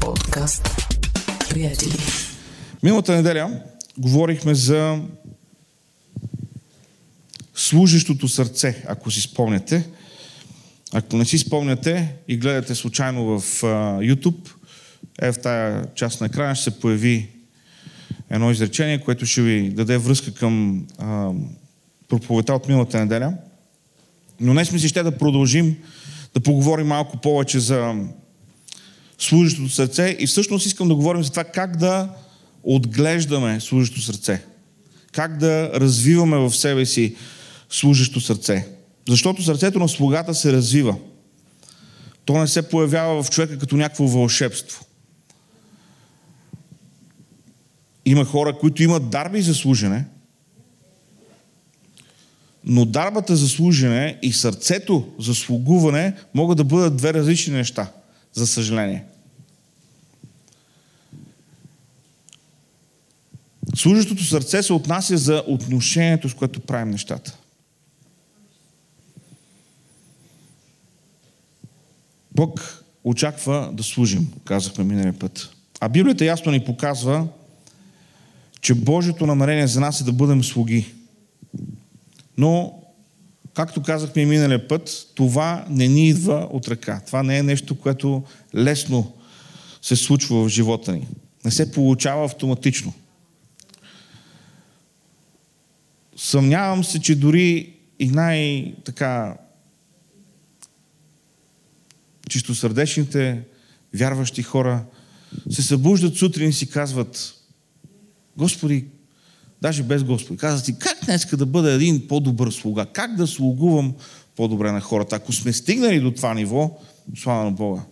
Подкаст. Приятели. Миналата неделя говорихме за служещото сърце, ако си спомняте. Ако не си спомняте и гледате случайно в YouTube, е в тая част на екрана ще се появи едно изречение, което ще ви даде връзка към uh, от миналата неделя. Но днес ми се ще да продължим да поговорим малко повече за служещото сърце и всъщност искам да говорим за това как да отглеждаме служещо сърце. Как да развиваме в себе си служещо сърце. Защото сърцето на слугата се развива. То не се появява в човека като някакво вълшебство. Има хора, които имат дарби за служене, но дарбата за служене и сърцето за слугуване могат да бъдат две различни неща, за съжаление. Служащото сърце се отнася за отношението, с което правим нещата. Бог очаква да служим, казахме миналия път. А Библията ясно ни показва, че Божието намерение за нас е да бъдем слуги. Но, както казахме и миналия път, това не ни идва от ръка. Това не е нещо, което лесно се случва в живота ни. Не се получава автоматично. Съмнявам се, че дори и най-така чистосърдечните, вярващи хора се събуждат сутрин и си казват Господи, даже без Господи, казват си, как днес да бъда един по-добър слуга? Как да слугувам по-добре на хората? Ако сме стигнали до това ниво, слава на Бога.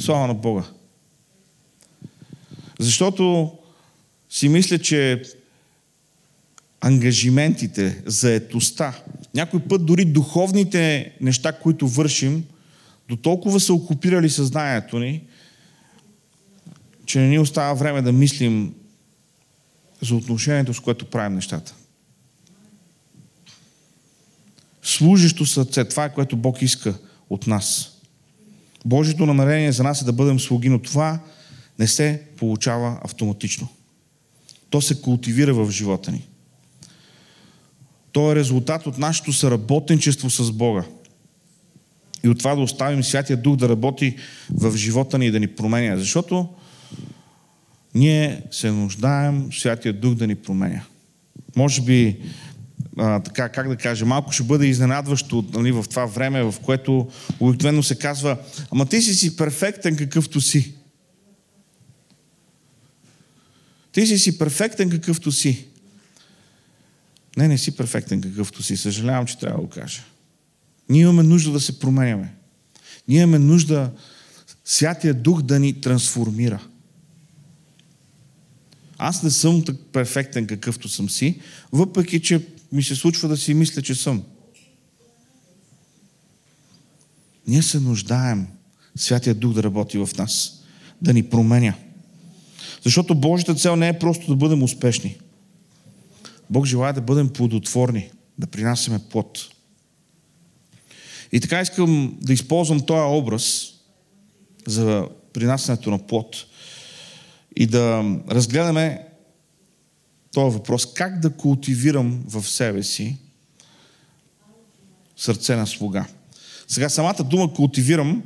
Слава на Бога. Защото си мисля, че ангажиментите, заетостта, някой път дори духовните неща, които вършим, до толкова са окупирали съзнанието ни, че не ни остава време да мислим за отношението, с което правим нещата. Служещо сърце, това е което Бог иска от нас. Божието намерение за нас е да бъдем слуги, но това не се получава автоматично. То се култивира в живота ни. То е резултат от нашето съработничество с Бога. И от това да оставим Святия Дух да работи в живота ни и да ни променя. Защото ние се нуждаем Святия Дух да ни променя. Може би, а, така, как да кажа, малко ще бъде изненадващо нали, в това време, в което обикновено се казва, ама ти си си перфектен какъвто си. Ти си си перфектен какъвто си. Не, не си перфектен какъвто си. Съжалявам, че трябва да го кажа. Ние имаме нужда да се променяме. Ние имаме нужда Святия Дух да ни трансформира. Аз не съм так перфектен какъвто съм си, въпреки че ми се случва да си мисля, че съм. Ние се нуждаем Святия Дух да работи в нас, да ни променя. Защото Божията цел не е просто да бъдем успешни. Бог желая да бъдем плодотворни, да принасяме плод. И така искам да използвам този образ за принасянето на плод и да разгледаме този въпрос. Как да култивирам в себе си сърце на слуга? Сега самата дума култивирам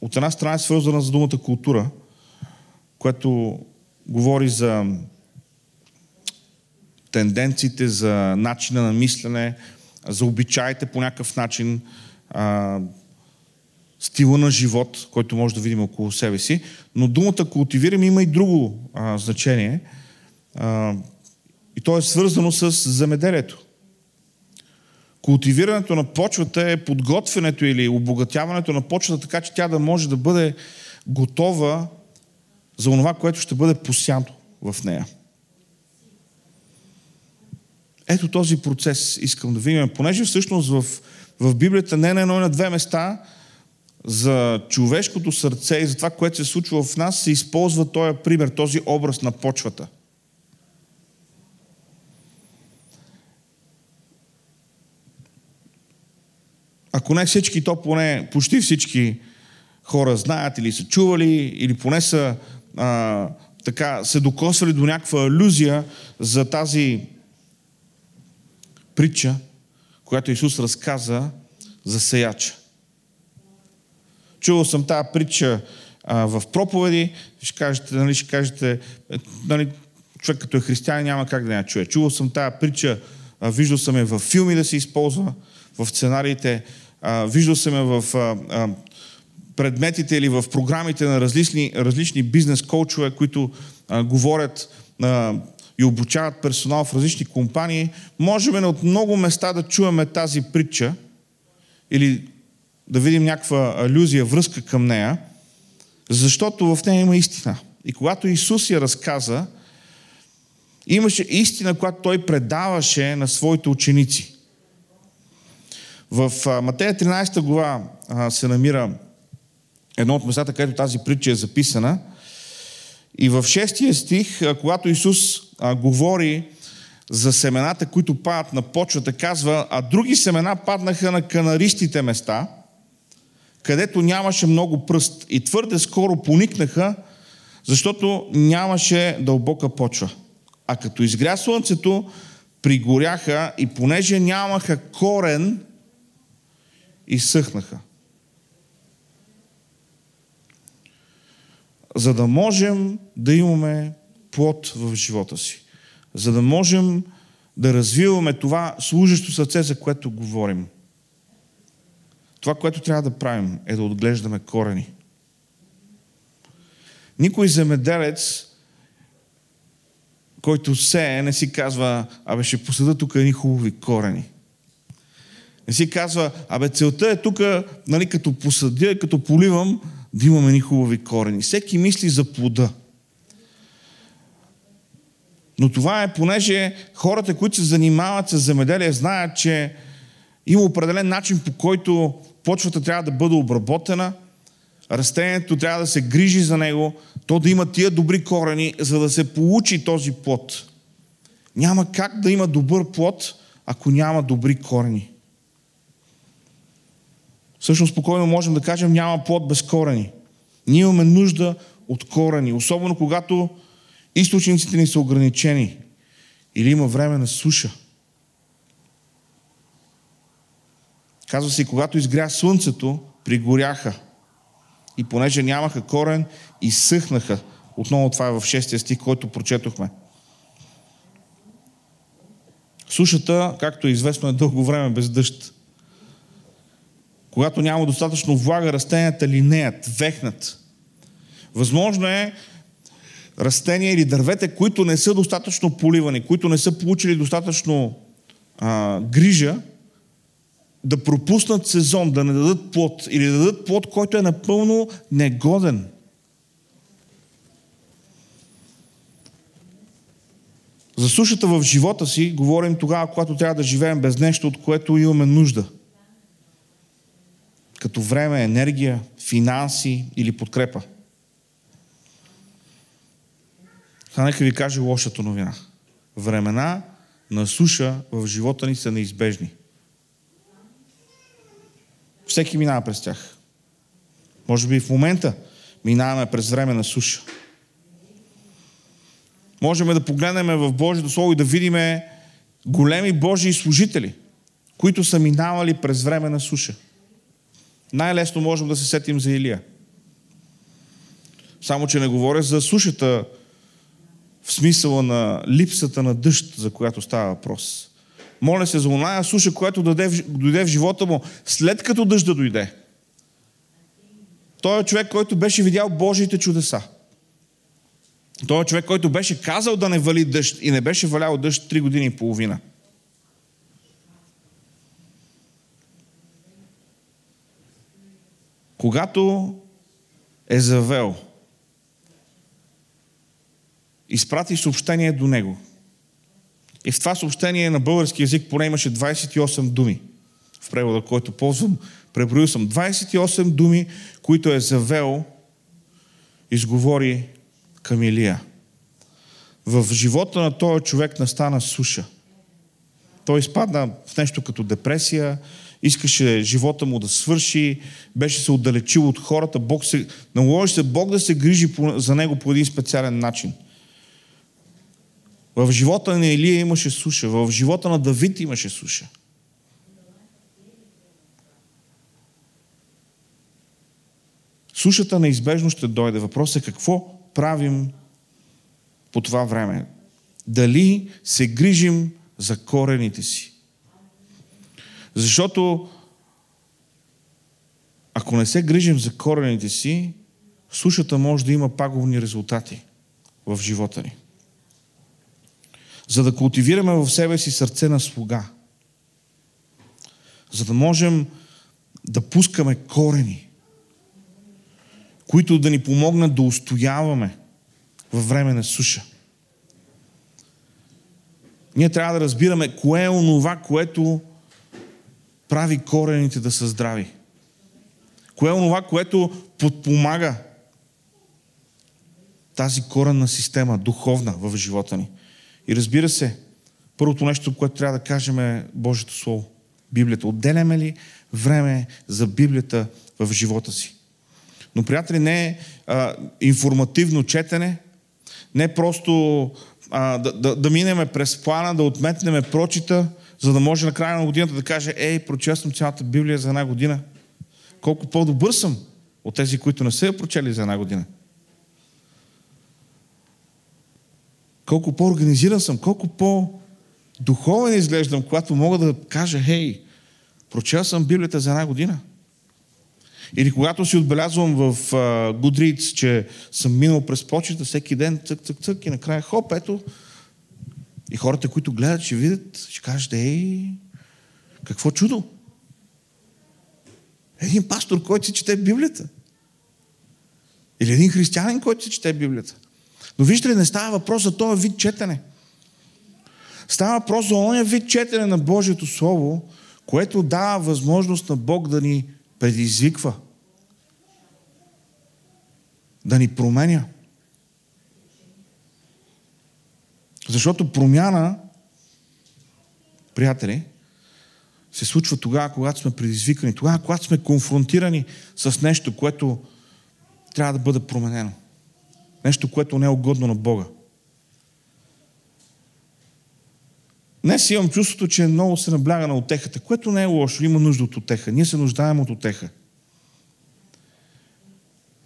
от една страна е свързана с думата култура, което говори за тенденциите, за начина на мислене, за обичаите по някакъв начин, стила на живот, който може да видим около себе си. Но думата култивирам има и друго а, значение. А, и то е свързано с земеделието. Култивирането на почвата е подготвянето или обогатяването на почвата, така че тя да може да бъде готова за това, което ще бъде посяно в нея. Ето този процес искам да видим, понеже всъщност в, в Библията не на едно и на две места за човешкото сърце и за това, което се случва в нас, се използва този пример, този образ на почвата. Ако не всички, то поне почти всички хора знаят или са чували, или поне са а, така, се докосвали до някаква алюзия за тази притча, която Исус разказа за сеяча. Чувал съм тази притча а, в проповеди, ще кажете, нали, ще кажете, е, нали, човек като е християнин няма как да я чуе. Чувал съм тази притча, а, виждал съм я в филми да се използва, в сценариите, а, виждал съм я в а, а, предметите или в програмите на различни, различни бизнес коучове, които а, говорят а, и обучават персонал в различни компании. Можем от много места да чуваме тази притча или да видим някаква алюзия, връзка към нея, защото в нея има истина. И когато Исус я разказа, имаше истина, която той предаваше на своите ученици. В Матея 13 глава се намира едно от местата, където тази притча е записана. И в 6 стих, когато Исус говори за семената, които падат на почвата, казва, а други семена паднаха на канаристите места, където нямаше много пръст и твърде скоро поникнаха, защото нямаше дълбока почва. А като изгря слънцето, пригоряха и понеже нямаха корен, изсъхнаха. За да можем да имаме плод в живота си. За да можем да развиваме това служещо сърце, за което говорим. Това, което трябва да правим, е да отглеждаме корени. Никой земеделец, който сее, не си казва, абе ще посада тук едни хубави корени. Не си казва, абе целта е тук, нали, като посадя, като поливам, да имаме ни хубави корени. Всеки мисли за плода. Но това е понеже хората, които се занимават с земеделие, знаят, че има определен начин по който почвата трябва да бъде обработена, растението трябва да се грижи за него, то да има тия добри корени, за да се получи този плод. Няма как да има добър плод, ако няма добри корени. Всъщност спокойно можем да кажем, няма плод без корени. Ние имаме нужда от корени, особено когато източниците ни са ограничени или има време на суша. Казва се, когато изгря слънцето, пригоряха. И понеже нямаха корен, изсъхнаха. Отново това е в 6 стих, който прочетохме. Сушата, както е известно, е дълго време без дъжд. Когато няма достатъчно влага, растенията линеят, вехнат. Възможно е растения или дървета, които не са достатъчно поливани, които не са получили достатъчно а, грижа, да пропуснат сезон, да не дадат плод или да дадат плод, който е напълно негоден. За сушата в живота си говорим тогава, когато трябва да живеем без нещо, от което имаме нужда. Като време, енергия, финанси или подкрепа. А нека ви кажа лошата новина. Времена на суша в живота ни са неизбежни. Всеки минава през тях. Може би в момента минаваме през време на суша. Можем да погледнем в Божието Слово и да видим големи Божии служители, които са минавали през време на суша. Най-лесно можем да се сетим за Илия. Само, че не говоря за сушата в смисъла на липсата на дъжд, за която става въпрос. Моля се за оная суша, която дойде, в живота му след като дъжда дойде. Той е човек, който беше видял Божиите чудеса. Той е човек, който беше казал да не вали дъжд и не беше валял дъжд 3 години и половина. Когато е завел, изпрати съобщение до него – и в това съобщение на български язик поне имаше 28 думи. В превода, който ползвам, преброил съм 28 думи, които е завел, изговори към Илия. В живота на този човек настана суша. Той изпадна в нещо като депресия искаше живота му да свърши, беше се отдалечил от хората, Бог се, наложи се Бог да се грижи за него по един специален начин. В живота на Илия имаше суша, в живота на Давид имаше суша. Сушата неизбежно ще дойде. Въпросът е какво правим по това време. Дали се грижим за корените си. Защото ако не се грижим за корените си, сушата може да има пагубни резултати в живота ни. За да култивираме в себе си сърце на слуга. За да можем да пускаме корени, които да ни помогнат да устояваме във време на суша. Ние трябва да разбираме кое е онова, което прави корените да са здрави. Кое е онова, което подпомага тази коренна система, духовна в живота ни. И разбира се, първото нещо, което трябва да кажем е Божието Слово. Библията. Отделяме ли време за Библията в живота си? Но, приятели, не е информативно четене, не просто а, да, да, да минеме през плана, да отметнеме прочита, за да може на края на годината да каже, ей, прочел съм цялата Библия за една година. Колко по-добър съм от тези, които не са я прочели за една година. Колко по-организиран съм, колко по-духовен изглеждам, когато мога да кажа, хей, прочел съм Библията за една година. Или когато си отбелязвам в Goodreads, че съм минал през почета всеки ден, цък, цък, цък, и накрая хоп, ето. И хората, които гледат, ще видят, ще кажат, ей, какво чудо! Един пастор, който си чете Библията. Или един християнин, който си чете Библията. Но вижте ли, не става въпрос за този вид четене. Става въпрос за ония вид четене на Божието Слово, което дава възможност на Бог да ни предизвиква, да ни променя. Защото промяна, приятели, се случва тогава, когато сме предизвикани, тогава, когато сме конфронтирани с нещо, което трябва да бъде променено. Нещо, което не е угодно на Бога. Днес имам чувството, че много се набляга на отехата, което не е лошо. Има нужда от отеха. Ние се нуждаем от отеха.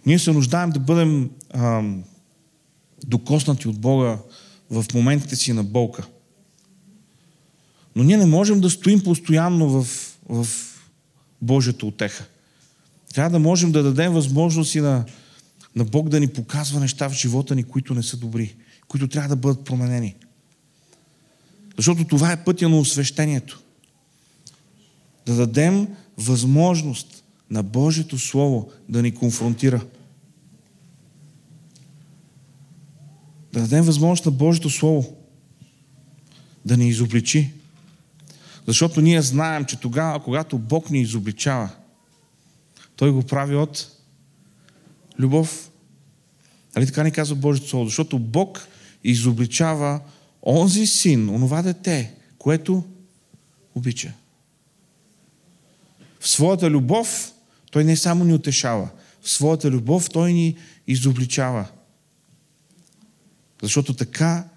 Ние се нуждаем да бъдем а, докоснати от Бога в моментите си на болка. Но ние не можем да стоим постоянно в, в Божията отеха. Трябва да можем да дадем възможност и на, на Бог да ни показва неща в живота ни, които не са добри, които трябва да бъдат променени. Защото това е пътя на освещението. Да дадем възможност на Божието Слово да ни конфронтира. Да дадем възможност на Божието Слово да ни изобличи. Защото ние знаем, че тогава, когато Бог ни изобличава, Той го прави от любов. Нали така ни казва Божието Слово? Защото Бог изобличава онзи син, онова дете, което обича. В своята любов той не само ни утешава, в своята любов той ни изобличава. Защото така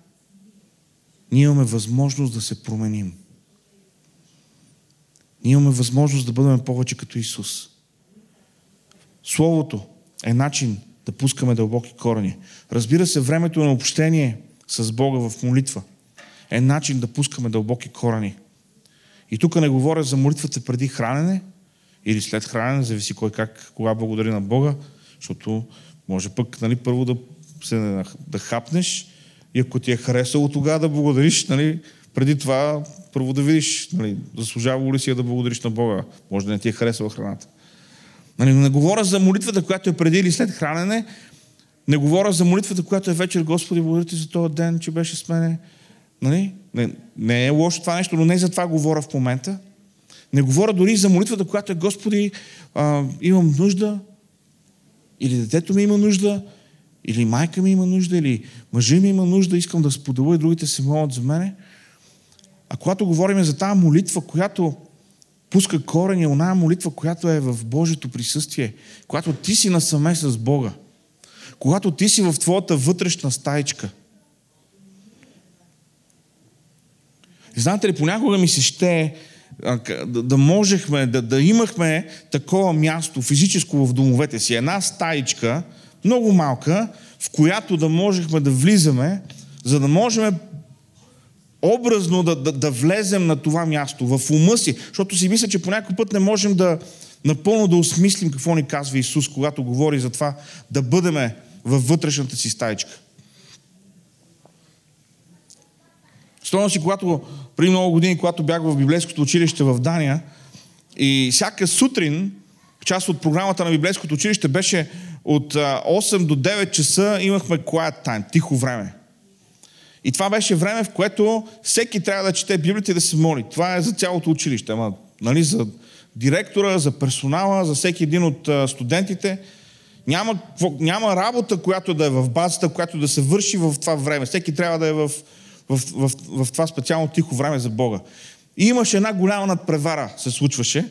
ние имаме възможност да се променим. Ние имаме възможност да бъдем повече като Исус. Словото е начин да пускаме дълбоки корени. Разбира се, времето на общение – с Бога в молитва е начин да пускаме дълбоки корени. И тук не говоря за молитвата преди хранене или след хранене, зависи кой как, кога благодари на Бога, защото може пък нали, първо да, се, да хапнеш и ако ти е харесало тогава да благодариш, нали, преди това първо да видиш, нали, заслужава ли си да благодариш на Бога. Може да не ти е харесала храната. Нали, не говоря за молитвата, която е преди или след хранене, не говоря за молитвата, която е вечер, Господи, благодаря ти за този ден, че беше с мене. Нали? Не, не е лошо това нещо, но не за това говоря в момента. Не говоря дори за молитвата, която е Господи, а, имам нужда, или детето ми има нужда, или майка ми има нужда, или мъжа ми има нужда, искам да споделя и другите се молят за мене. А когато говорим за тази молитва, която пуска корени, оная молитва, която е в Божието присъствие, когато ти си насаме с Бога, когато ти си в твоята вътрешна стаечка. И знаете ли, понякога ми се ще да, да можехме, да, да имахме такова място физическо в домовете си, една стаичка, много малка, в която да можехме да влизаме, за да можем образно да, да, да влезем на това място, в ума си, защото си мисля, че по някой път не можем да напълно да осмислим какво ни казва Исус, когато говори за това да бъдеме във вътрешната си стаичка. Спомням си, когато преди много години, когато бях в библейското училище в Дания и всяка сутрин, част от програмата на библейското училище беше от 8 до 9 часа имахме quiet time, тихо време. И това беше време, в което всеки трябва да чете Библията и да се моли. Това е за цялото училище, ама, нали, за директора, за персонала, за всеки един от студентите. Няма, няма работа, която да е в базата, която да се върши в това време. Всеки трябва да е в, в, в, в, това специално тихо време за Бога. И имаше една голяма надпревара, се случваше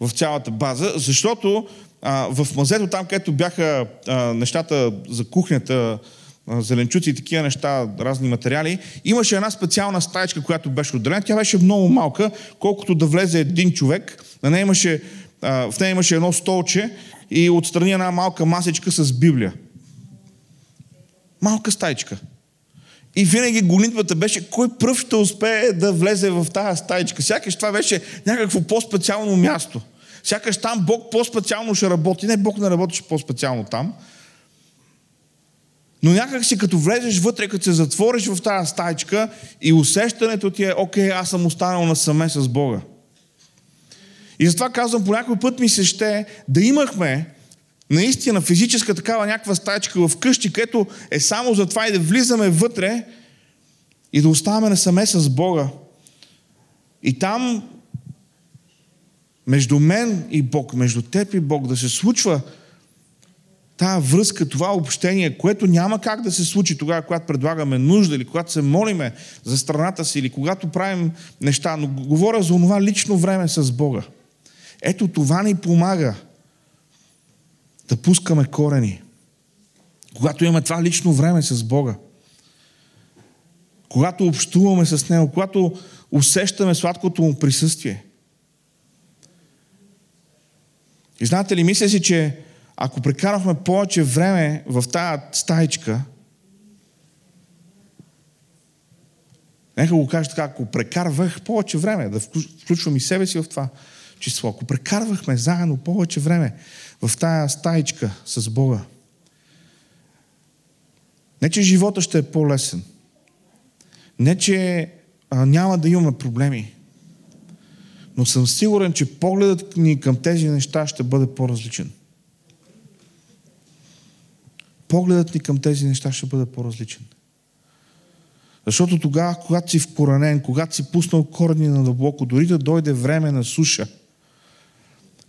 в цялата база, защото а, в мазето, там където бяха а, нещата за кухнята, зеленчуци и такива неща, разни материали, имаше една специална стаечка, която беше отделена. Тя беше много малка, колкото да влезе един човек. На нея имаше, в нея имаше едно столче и отстрани една малка масечка с Библия. Малка стайчка. И винаги гонитвата беше кой пръв ще успее да влезе в тази стайчка. Сякаш това беше някакво по-специално място. Сякаш там Бог по-специално ще работи. Не, Бог не работеше по-специално там. Но някак си като влезеш вътре, като се затвориш в тази стайчка и усещането ти е, окей, аз съм останал насаме с Бога. И затова казвам, по някой път ми се ще да имахме наистина физическа такава някаква стайчка в къщи, където е само за това и да влизаме вътре и да оставаме насаме с Бога. И там между мен и Бог, между теб и Бог да се случва тая връзка, това общение, което няма как да се случи тогава, когато предлагаме нужда или когато се молиме за страната си или когато правим неща, но говоря за това лично време с Бога. Ето това ни помага да пускаме корени. Когато имаме това лично време с Бога. Когато общуваме с Него, когато усещаме сладкото Му присъствие. И знаете ли, мисля си, че ако прекарахме повече време в тази стаичка, нека го кажа така, ако прекарвах повече време, да включвам и себе си в това число, ако прекарвахме заедно повече време в тая стаичка с Бога, не, че живота ще е по-лесен, не, че а, няма да имаме проблеми, но съм сигурен, че погледът ни към тези неща ще бъде по-различен погледът ни към тези неща ще бъде по-различен. Защото тогава, когато си вкоранен, когато си пуснал корени на дълбоко, дори да дойде време на суша,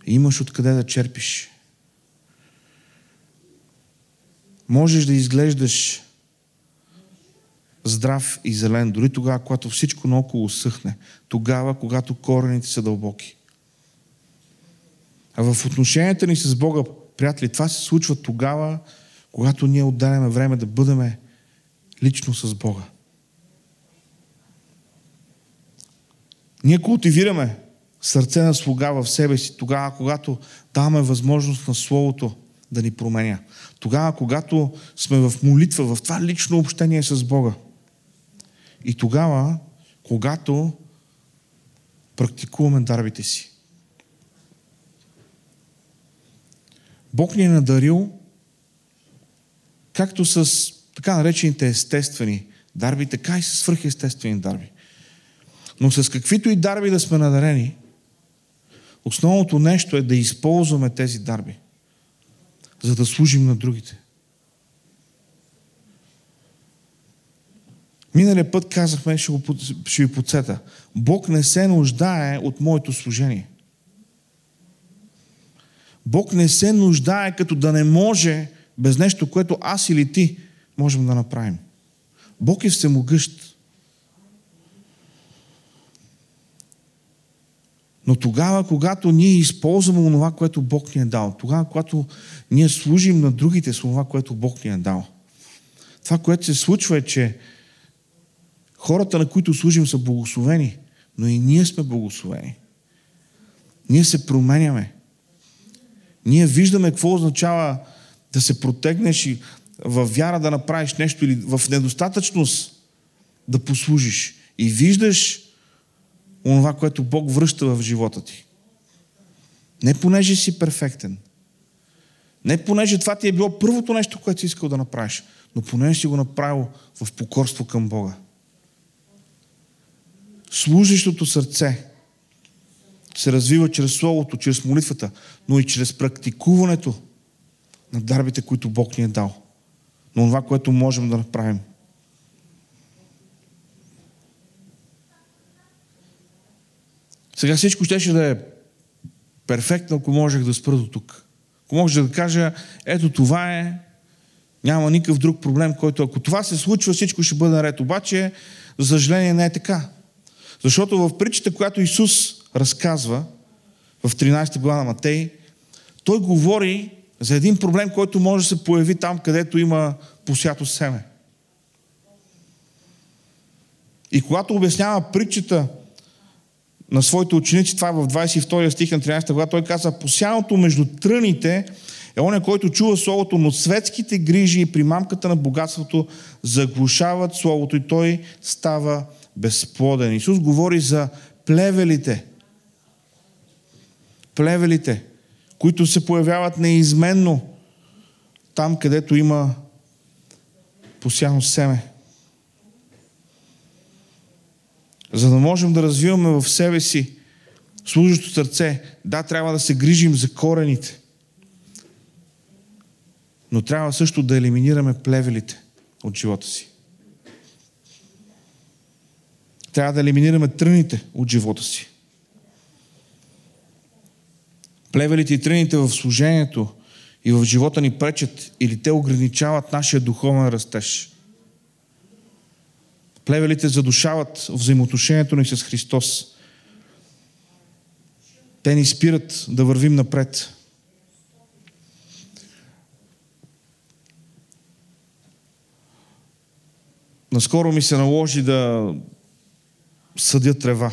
имаш откъде да черпиш. Можеш да изглеждаш здрав и зелен, дори тогава, когато всичко наоколо съхне. Тогава, когато корените са дълбоки. А в отношенията ни с Бога, приятели, това се случва тогава, когато ние отделяме време да бъдем лично с Бога. Ние култивираме сърце на слуга в себе си тогава, когато даваме възможност на Словото да ни променя. Тогава, когато сме в молитва, в това лично общение с Бога. И тогава, когато практикуваме дарбите си. Бог ни е надарил както с така наречените естествени дарби, така и с свръхестествени дарби. Но с каквито и дарби да сме надарени, основното нещо е да използваме тези дарби, за да служим на другите. Миналия път казахме, ще, го, ще ви подсета, Бог не се нуждае от моето служение. Бог не се нуждае като да не може без нещо, което аз или ти можем да направим. Бог е всемогъщ. Но тогава, когато ние използваме това, което Бог ни е дал, тогава, когато ние служим на другите с това, което Бог ни е дал, това, което се случва е, че хората, на които служим, са благословени, но и ние сме благословени. Ние се променяме. Ние виждаме какво означава да се протегнеш и в вяра да направиш нещо или в недостатъчност да послужиш. И виждаш онова, което Бог връща в живота ти. Не понеже си перфектен. Не понеже това ти е било първото нещо, което си искал да направиш, но понеже си го направил в покорство към Бога. Служещото сърце се развива чрез Словото, чрез молитвата, но и чрез практикуването на дарбите, които Бог ни е дал. На това, което можем да направим. Сега всичко ще да е перфектно, ако можех да спра до тук. Ако може да кажа, ето това е, няма никакъв друг проблем, който ако това се случва, всичко ще бъде наред. Обаче, за съжаление, не е така. Защото в притчата, която Исус разказва в 13 глава на Матей, той говори за един проблем, който може да се появи там, където има посято семе. И когато обяснява притчата на своите ученици, това е в 22 стих на 13 глава, той каза, посяното между тръните е оня, който чува Словото, но светските грижи и примамката на богатството заглушават Словото и той става безплоден. Исус говори за плевелите. Плевелите, които се появяват неизменно там, където има посяно семе. За да можем да развиваме в себе си служещо сърце, да, трябва да се грижим за корените. Но трябва също да елиминираме плевелите от живота си. Трябва да елиминираме тръните от живота си. Плевелите и тръните в служението и в живота ни пречат или те ограничават нашия духовен растеж. Плевелите задушават взаимоотношението ни с Христос. Те ни спират да вървим напред. Наскоро ми се наложи да съдя трева.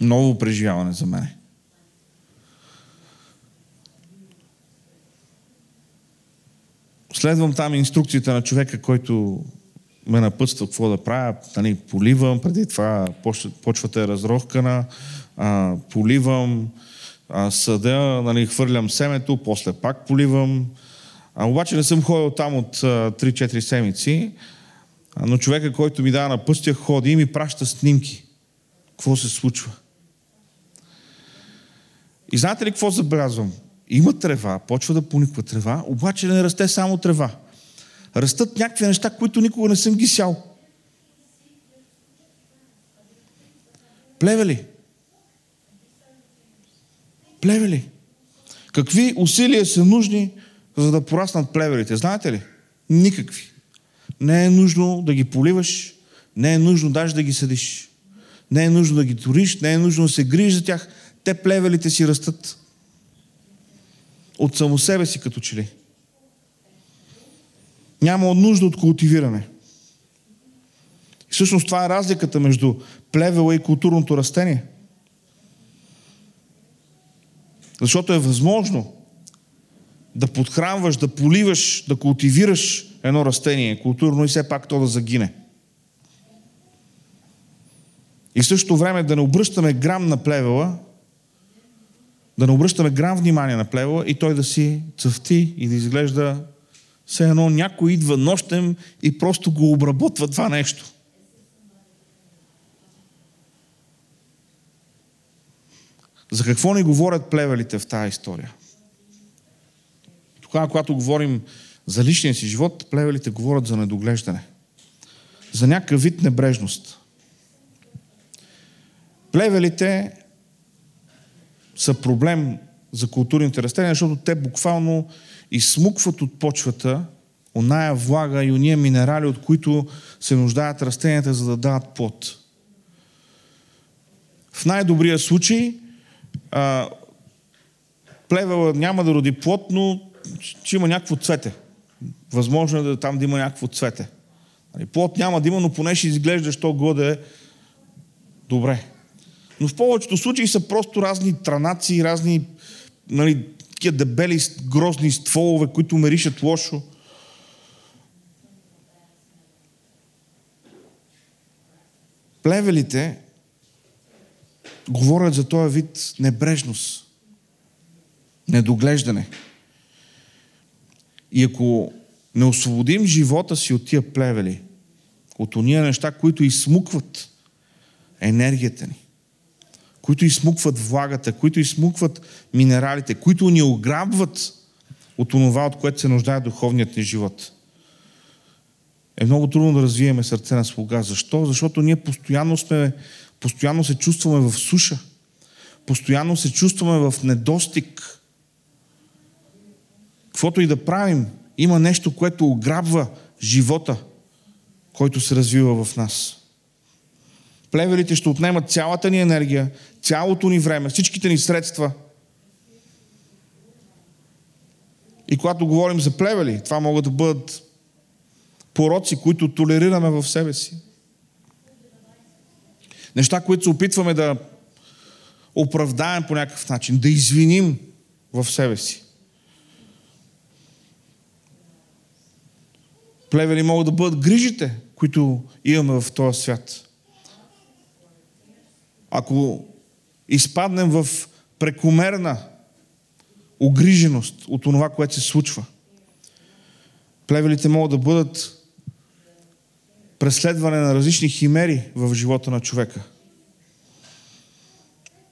Ново преживяване за мене. Следвам там инструкциите на човека, който ме напътства какво да правя. Нали, поливам, преди това почвата е разрохкана, а, поливам, а, съда, нали, хвърлям семето, после пак поливам. А, обаче не съм ходил там от 3-4 седмици, а, но човека, който ми дава на пъстя, ходи и ми праща снимки. Какво се случва? И знаете ли какво забелязвам? Има трева, почва да пониква трева, обаче не расте само трева. Растат някакви неща, които никога не съм ги сял. Плевели. Плевели. Какви усилия са нужни, за да пораснат плевелите? Знаете ли? Никакви. Не е нужно да ги поливаш, не е нужно даже да ги съдиш. Не е нужно да ги туриш, не е нужно да се грижиш за тях. Те плевелите си растат от само себе си като че ли. Няма нужда от култивиране. И всъщност това е разликата между плевела и културното растение. Защото е възможно да подхранваш, да поливаш, да култивираш едно растение културно и все пак то да загине. И в същото време да не обръщаме грам на плевела, да не обръщаме грам внимание на плевела и той да си цъфти и да изглежда все едно някой идва нощем и просто го обработва това нещо. За какво ни говорят плевелите в тази история? Тогава, когато говорим за личния си живот, плевелите говорят за недоглеждане. За някакъв вид небрежност. Плевелите са проблем за културните растения, защото те буквално изсмукват от почвата оная влага и ония минерали, от които се нуждаят растенията, за да дават плод. В най-добрия случай а, плевела няма да роди плод, но ще има някакво цвете. Възможно е да там да има някакво цвете. Нали, плод няма да има, но поне ще изглежда, що годе добре. Но в повечето случаи са просто разни транаци, разни нали, такива дебели, грозни стволове, които меришат лошо. Плевелите говорят за този вид небрежност, недоглеждане. И ако не освободим живота си от тия плевели, от ония неща, които изсмукват енергията ни, които изсмукват влагата, които изсмукват минералите, които ни ограбват от това, от което се нуждае духовният ни живот. Е много трудно да развиеме сърце на слуга. Защо? Защото ние постоянно сме, постоянно се чувстваме в суша. Постоянно се чувстваме в недостиг. Каквото и да правим, има нещо, което ограбва живота, който се развива в нас. Плевелите ще отнемат цялата ни енергия, цялото ни време, всичките ни средства. И когато говорим за плевели, това могат да бъдат пороци, които толерираме в себе си. Неща, които се опитваме да оправдаем по някакъв начин, да извиним в себе си. Плевели могат да бъдат грижите, които имаме в този свят. Ако изпаднем в прекомерна огриженост от това, което се случва, плевелите могат да бъдат преследване на различни химери в живота на човека.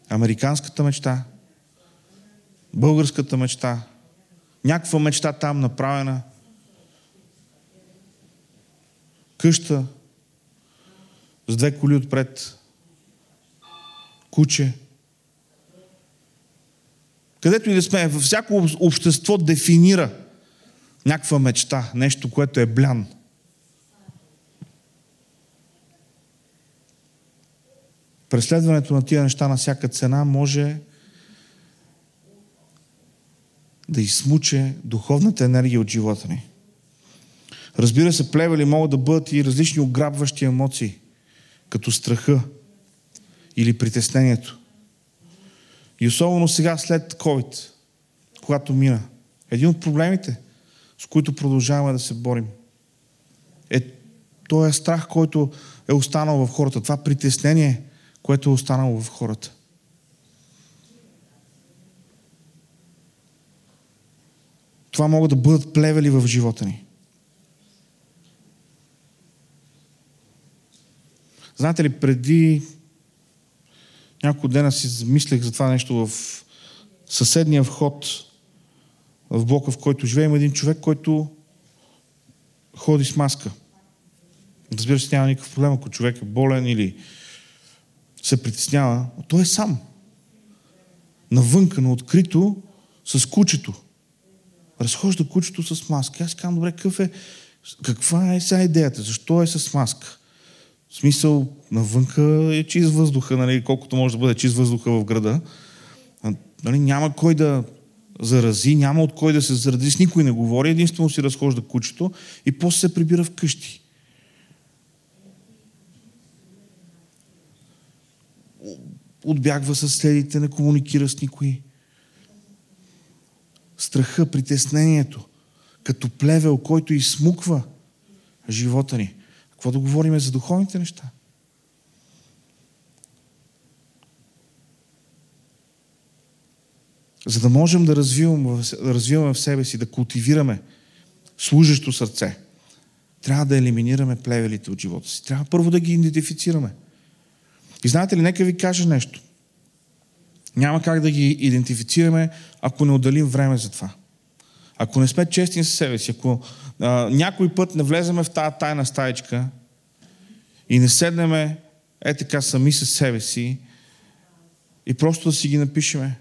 Американската мечта, българската мечта, някаква мечта там направена, къща с две коли отпред, куче. Където и да сме, във всяко общество дефинира някаква мечта, нещо, което е блян. Преследването на тия неща на всяка цена може да измуче духовната енергия от живота ни. Разбира се, плевели могат да бъдат и различни ограбващи емоции, като страха или притеснението. И особено сега, след COVID, когато мина, един от проблемите, с които продължаваме да се борим, е този страх, който е останал в хората, това притеснение, което е останало в хората. Това могат да бъдат плевели в живота ни. Знаете ли, преди няколко дена си замислях за това нещо в съседния вход в блока, в който живеем, един човек, който ходи с маска. Разбира се, няма никакъв проблем, ако човек е болен или се притеснява. Той е сам. Навънка, на открито, с кучето. Разхожда кучето с маска. Аз казвам, добре, какъв е, каква е сега идеята? Защо е с маска? В смисъл, навънка е чист въздуха, нали, колкото може да бъде чист въздуха в града. Нали, няма кой да зарази, няма от кой да се зарази, с никой не говори, единствено си разхожда кучето и после се прибира вкъщи. Отбягва със следите, не комуникира с никой. Страха, притеснението, като плевел, който изсмуква живота ни. Какво да говорим за духовните неща? За да можем да развиваме, да развиваме в себе си, да култивираме служещо сърце, трябва да елиминираме плевелите от живота си. Трябва първо да ги идентифицираме. И знаете ли, нека ви кажа нещо. Няма как да ги идентифицираме, ако не отделим време за това. Ако не сме честни със себе си, ако а, някой път не влеземе в тази тайна стаечка и не седнеме е така сами със себе си и просто да си ги напишеме.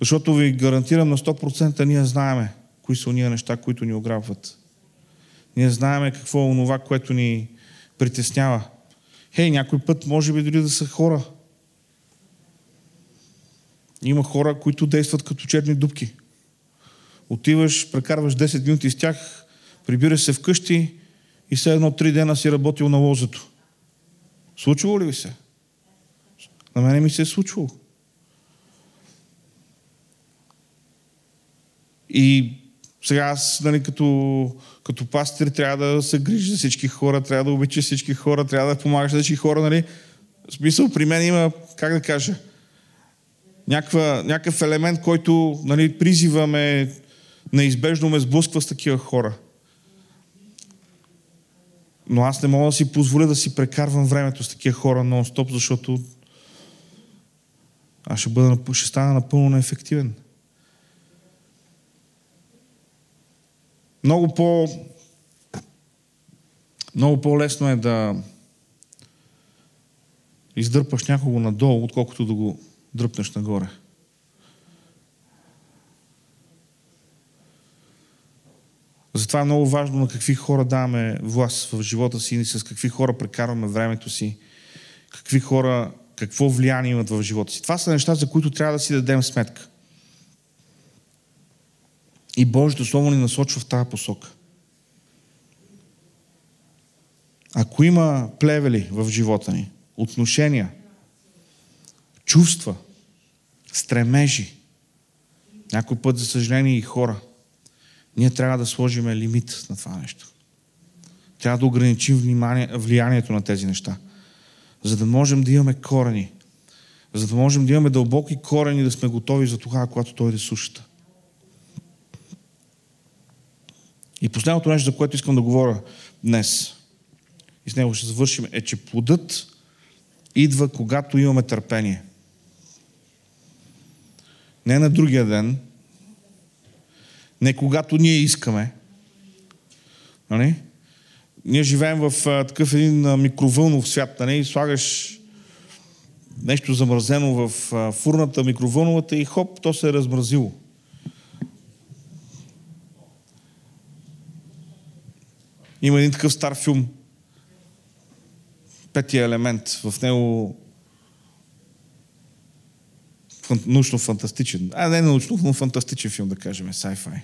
Защото ви гарантирам на 100% ние знаеме кои са уния неща, които ни ограбват. Ние знаеме какво е онова, което ни притеснява. Хей, някой път може би дори да са хора. Има хора, които действат като черни дубки. Отиваш, прекарваш 10 минути с тях, прибираш се вкъщи и все едно три дена си работил на лозето. Случвало ли ви се? На мене ми се е случвало. И сега аз, нали, като, като пастир, трябва да се грижи за всички хора, трябва да обича всички хора, трябва да помагаш за всички хора. Нали. В смисъл, при мен има, как да кажа, някаква, някакъв елемент, който нали, призива неизбежно ме сблъсква с такива хора. Но аз не мога да си позволя да си прекарвам времето с такива хора нон-стоп, защото аз ще, бъда, ще стана напълно неефективен. Много по много по-лесно е да издърпаш някого надолу, отколкото да го дръпнеш нагоре. Затова е много важно на какви хора даваме власт в живота си и с какви хора прекарваме времето си, какви хора, какво влияние имат в живота си. Това са неща, за които трябва да си дадем сметка. И Божието Слово ни насочва в тази посока. Ако има плевели в живота ни, отношения, чувства, стремежи, някой път, за съжаление, и хора, ние трябва да сложим лимит на това нещо. Трябва да ограничим внимание, влиянието на тези неща, за да можем да имаме корени, за да можем да имаме дълбоки корени, да сме готови за това, когато той да сушата. И последното нещо, за което искам да говоря днес, и с него ще завършим, е, че плодът идва, когато имаме търпение. Не на другия ден, не когато ние искаме. Нали? Ние живеем в а, такъв един а, микровълнов свят, нали? слагаш нещо замразено в а, фурната, микровълновата и хоп, то се е размразило. Има един такъв стар филм. Петия елемент. В него научно-фантастичен. А, не научно, но фантастичен филм, да кажем, sci-fi.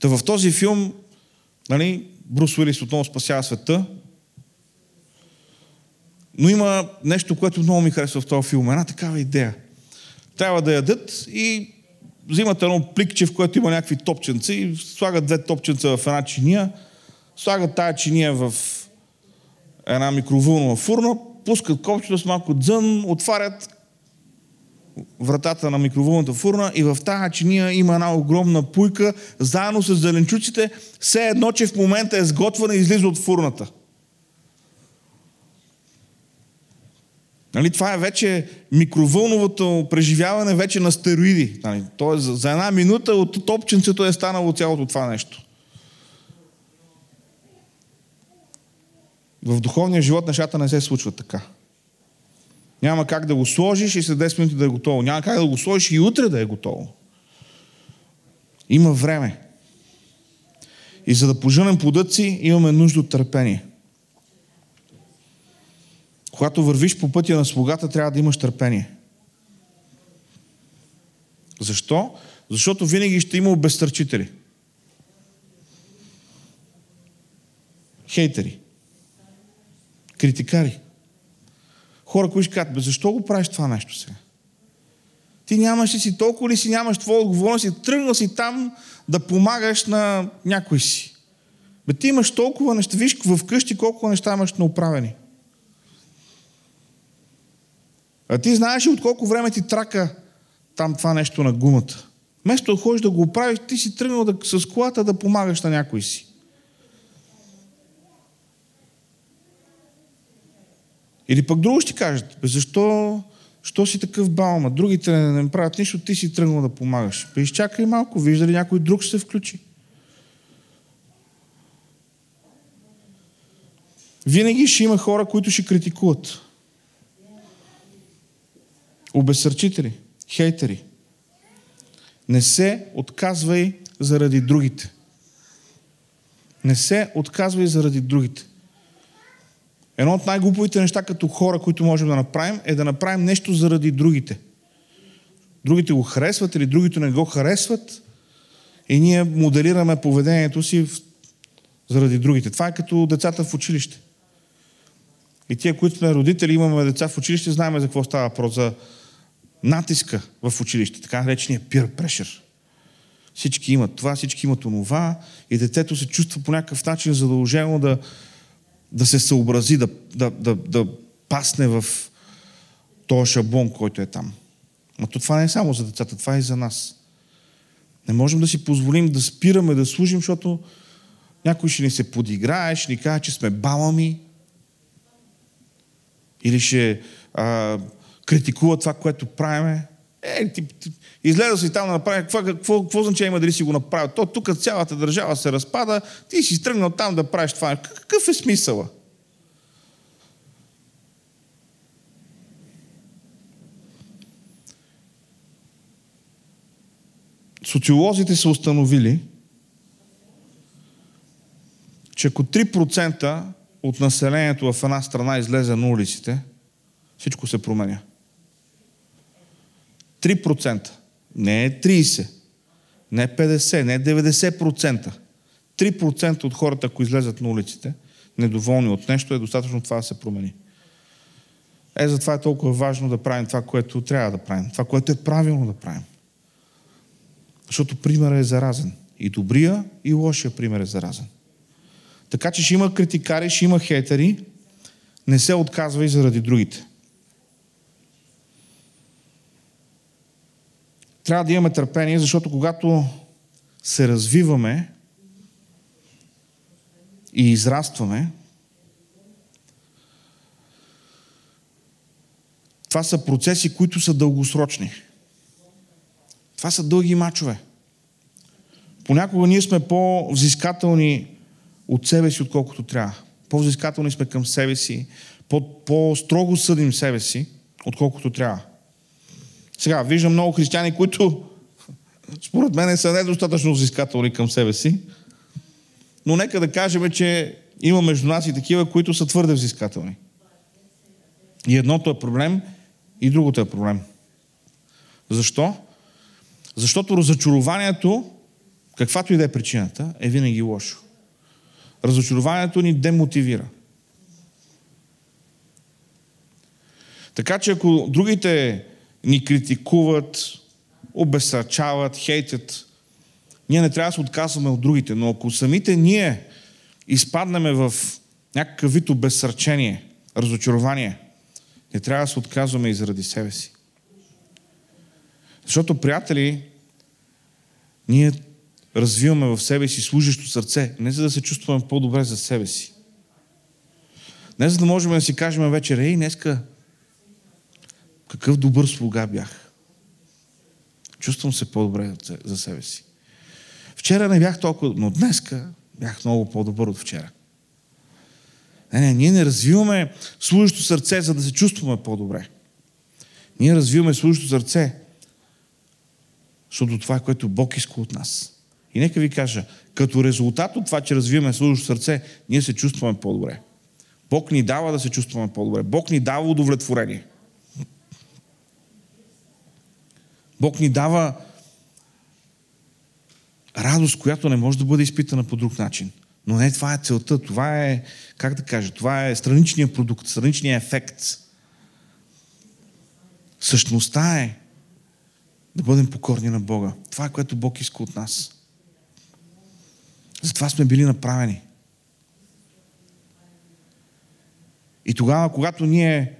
Та в този филм, нали, Брус Уилис отново спасява света, но има нещо, което много ми харесва в този филм. Една такава идея. Трябва да ядат и взимат едно пликче, в което има някакви топченца и слагат две топченца в една чиния, слагат тая чиния в една микровълнова фурна, пускат копчето с малко дзън, отварят вратата на микровълната фурна и в тази чиния има една огромна пуйка, заедно с зеленчуците, все едно, че в момента е сготвена и излиза от фурната. Нали, това е вече микровълновото преживяване вече на стероиди. Нали, Тоест за една минута от топченцето е станало цялото това нещо. В духовния живот нещата не се случват така. Няма как да го сложиш и след 10 минути да е готово. Няма как да го сложиш и утре да е готово. Има време. И за да поженем плодът си, имаме нужда от търпение. Когато вървиш по пътя на слугата, трябва да имаш търпение. Защо? Защото винаги ще има обезтърчители. Хейтери критикари. Хора, които ще кажат, бе, защо го правиш това нещо сега? Ти нямаш ли си толкова ли си нямаш твоя отговорност и тръгнал си там да помагаш на някой си. Бе, ти имаш толкова неща, виж в къщи колко неща имаш оправени. А ти знаеш ли от колко време ти трака там това нещо на гумата? Вместо да ходиш да го оправиш, ти си тръгнал да, с колата да помагаш на някой си. Или пък друго ще кажат, бе, защо, защо си такъв балма? Другите не, не правят нищо, ти си тръгнал да помагаш. Бе, изчакай малко, вижда ли някой друг ще се включи. Винаги ще има хора, които ще критикуват. Обесърчители, хейтери. Не се отказвай заради другите. Не се отказвай заради другите. Едно от най-глуповите неща като хора, които можем да направим, е да направим нещо заради другите. Другите го харесват или другите не го харесват и ние моделираме поведението си в... заради другите. Това е като децата в училище. И тия, които сме родители, имаме деца в училище, знаем за какво става въпрос. За натиска в училище, така наречения peer pressure. Всички имат това, всички имат онова и детето се чувства по някакъв начин задължено да, да се съобрази, да, да, да, да пасне в този шаблон, който е там. Но това не е само за децата, това е и за нас. Не можем да си позволим да спираме да служим, защото някой ще ни се подиграе, ще ни каже, че сме балами. Или ще а, критикува това, което правиме. Е, ти, ти, излезе си там да направи, какво, какво, какво значение има дали си го направил? То тук цялата държава се разпада, ти си тръгнал там да правиш това. Какъв е смисъла? Социолозите са установили, че ако 3% от населението в една страна излезе на улиците, всичко се променя. 3%. Не е 30, не е 50, не е 90%. 3% от хората, ако излезат на улиците, недоволни от нещо, е достатъчно това да се промени. Е, затова е толкова важно да правим това, което трябва да правим. Това, което е правилно да правим. Защото примерът е заразен. И добрия, и лошия пример е заразен. Така че ще има критикари, ще има хейтери. Не се отказва и заради другите. Трябва да имаме търпение, защото когато се развиваме и израстваме, това са процеси, които са дългосрочни. Това са дълги мачове. Понякога ние сме по-взискателни от себе си, отколкото трябва. По-взискателни сме към себе си, по-строго съдим себе си, отколкото трябва. Сега, виждам много християни, които според мен са недостатъчно взискателни към себе си, но нека да кажем, че има между нас и такива, които са твърде взискателни. И едното е проблем, и другото е проблем. Защо? Защото разочарованието, каквато и да е причината, е винаги лошо. Разочарованието ни демотивира. Така че ако другите ни критикуват, обесърчават, хейтят, ние не трябва да се отказваме от другите, но ако самите ние изпаднеме в някакъв вид обезсърчение, разочарование, не трябва да се отказваме и заради себе си. Защото, приятели, ние развиваме в себе си служещо сърце, не за да се чувстваме по-добре за себе си. Не за да можем да си кажем вечер, ей, днеска какъв добър слуга бях. Чувствам се по-добре за себе си. Вчера не бях толкова, но днеска бях много по-добър от вчера. Не, не, ние не развиваме служещо сърце, за да се чувстваме по-добре. Ние развиваме служещо сърце, защото това е което Бог иска от нас. И нека ви кажа, като резултат от това, че развиваме служещо сърце, ние се чувстваме по-добре. Бог ни дава да се чувстваме по-добре. Бог ни дава удовлетворение. Бог ни дава радост, която не може да бъде изпитана по друг начин. Но не това е целта. Това е, как да кажа, това е страничният продукт, страничният ефект. Същността е да бъдем покорни на Бога. Това е което Бог иска от нас. Затова сме били направени. И тогава, когато ние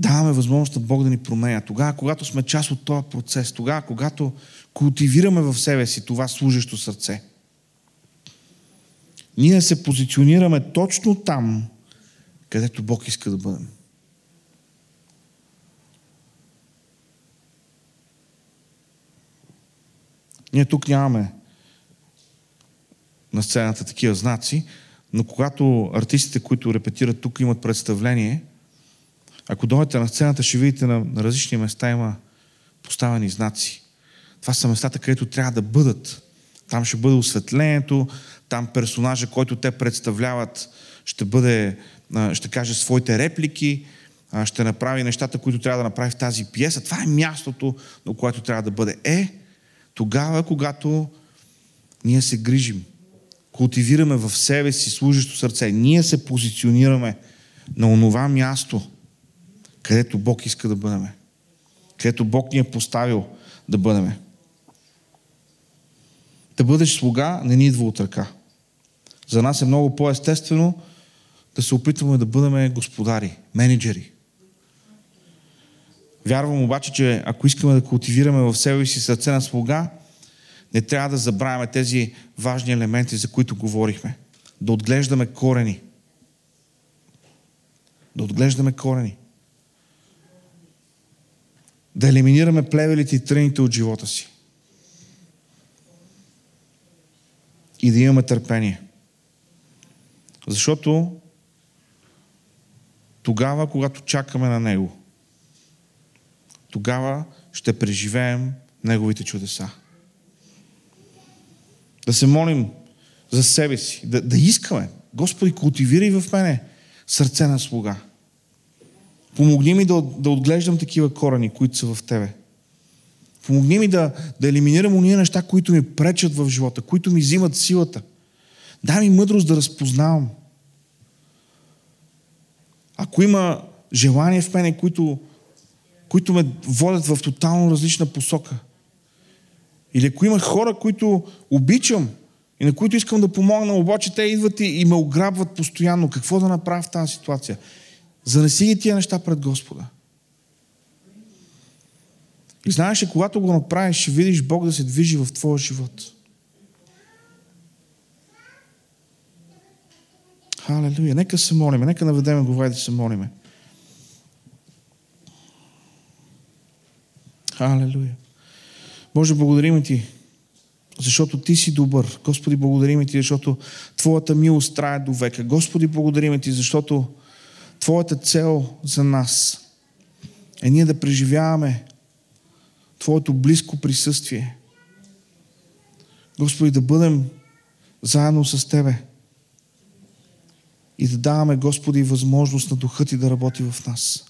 даваме възможност на Бог да ни променя, тогава, когато сме част от този процес, тогава, когато култивираме в себе си това служещо сърце, ние се позиционираме точно там, където Бог иска да бъдем. Ние тук нямаме на сцената такива знаци, но когато артистите, които репетират тук, имат представление, ако дойдете на сцената, ще видите на, на различни места има поставени знаци. Това са местата, където трябва да бъдат. Там ще бъде осветлението, там персонажа, който те представляват, ще бъде ще каже своите реплики, ще направи нещата, които трябва да направи в тази пиеса. Това е мястото, на което трябва да бъде. Е, тогава, когато ние се грижим, култивираме в себе си служещо сърце, ние се позиционираме на онова място, където Бог иска да бъдем. Където Бог ни е поставил да бъдем. Да бъдеш слуга не ни идва от ръка. За нас е много по-естествено да се опитваме да бъдем господари, менеджери. Вярвам обаче, че ако искаме да култивираме в себе си сърце на слуга, не трябва да забравяме тези важни елементи, за които говорихме. Да отглеждаме корени. Да отглеждаме корени. Да елиминираме плевелите и тръните от живота си. И да имаме търпение. Защото тогава, когато чакаме на Него, тогава ще преживеем Неговите чудеса. Да се молим за себе си, да, да искаме. Господи, култивирай в мене сърце на слуга. Помогни ми да, да отглеждам такива корени, които са в Тебе. Помогни ми да, да елиминирам уния неща, които ми пречат в живота, които ми взимат силата. Дай ми мъдрост да разпознавам. Ако има желания в мене, които, които ме водят в тотално различна посока, или ако има хора, които обичам и на които искам да помогна, обаче те идват и, и ме ограбват постоянно, какво да направя в тази ситуация? Занеси ги тия неща пред Господа. И знаеш, че когато го направиш, ще видиш Бог да се движи в твоя живот. Халелуя. Нека се молиме. Нека наведеме глава да се молиме. Халелуя. Боже, благодарим Ти, защото Ти си добър. Господи, благодарим Ти, защото Твоята милост трае до века. Господи, благодарим Ти, защото Твоята цел за нас е ние да преживяваме Твоето близко присъствие. Господи, да бъдем заедно с Тебе и да даваме, Господи, възможност на Духът Ти да работи в нас.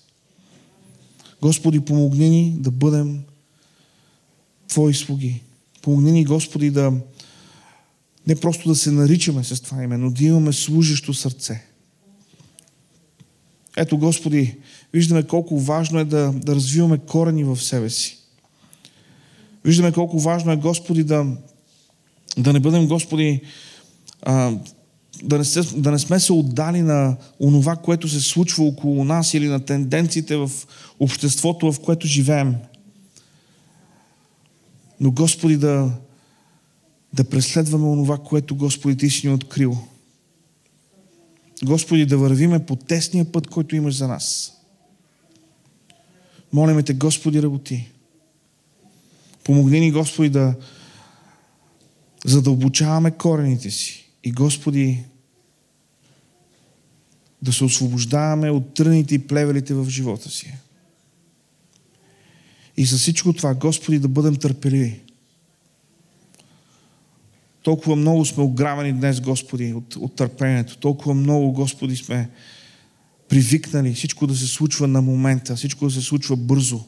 Господи, помогни ни да бъдем Твои слуги. Помогни ни, Господи, да не просто да се наричаме с това име, но да имаме служещо сърце. Ето, Господи, виждаме колко важно е да, да развиваме корени в себе си. Виждаме колко важно е, Господи, да, да не бъдем, Господи, а, да, не се, да не сме се отдали на онова, което се случва около нас или на тенденциите в обществото, в което живеем. Но, Господи, да, да преследваме онова, което, Господи, Ти си ни открил. Господи, да вървиме по тесния път, който имаш за нас. Молиме Те, Господи, работи. Помогни ни, Господи, да задълбочаваме корените си. И, Господи, да се освобождаваме от тръните и плевелите в живота си. И за всичко това, Господи, да бъдем търпеливи. Толкова много сме ограбени днес, Господи, от, от търпението. Толкова много, Господи, сме привикнали всичко да се случва на момента, всичко да се случва бързо.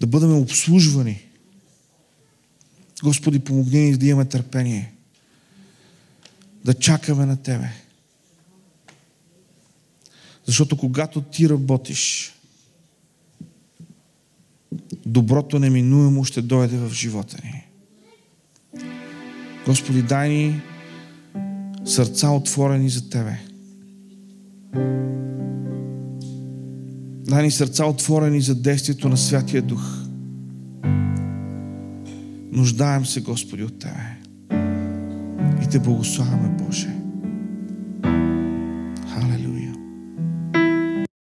Да бъдем обслужвани. Господи, помогни ни да имаме търпение. Да чакаме на Тебе. Защото когато Ти работиш, доброто неминуемо ще дойде в живота ни. Господи, дай ни сърца отворени за Тебе. Дай ни сърца отворени за действието на Святия Дух. Нуждаем се, Господи, от Тебе. И Те благославяме, Боже.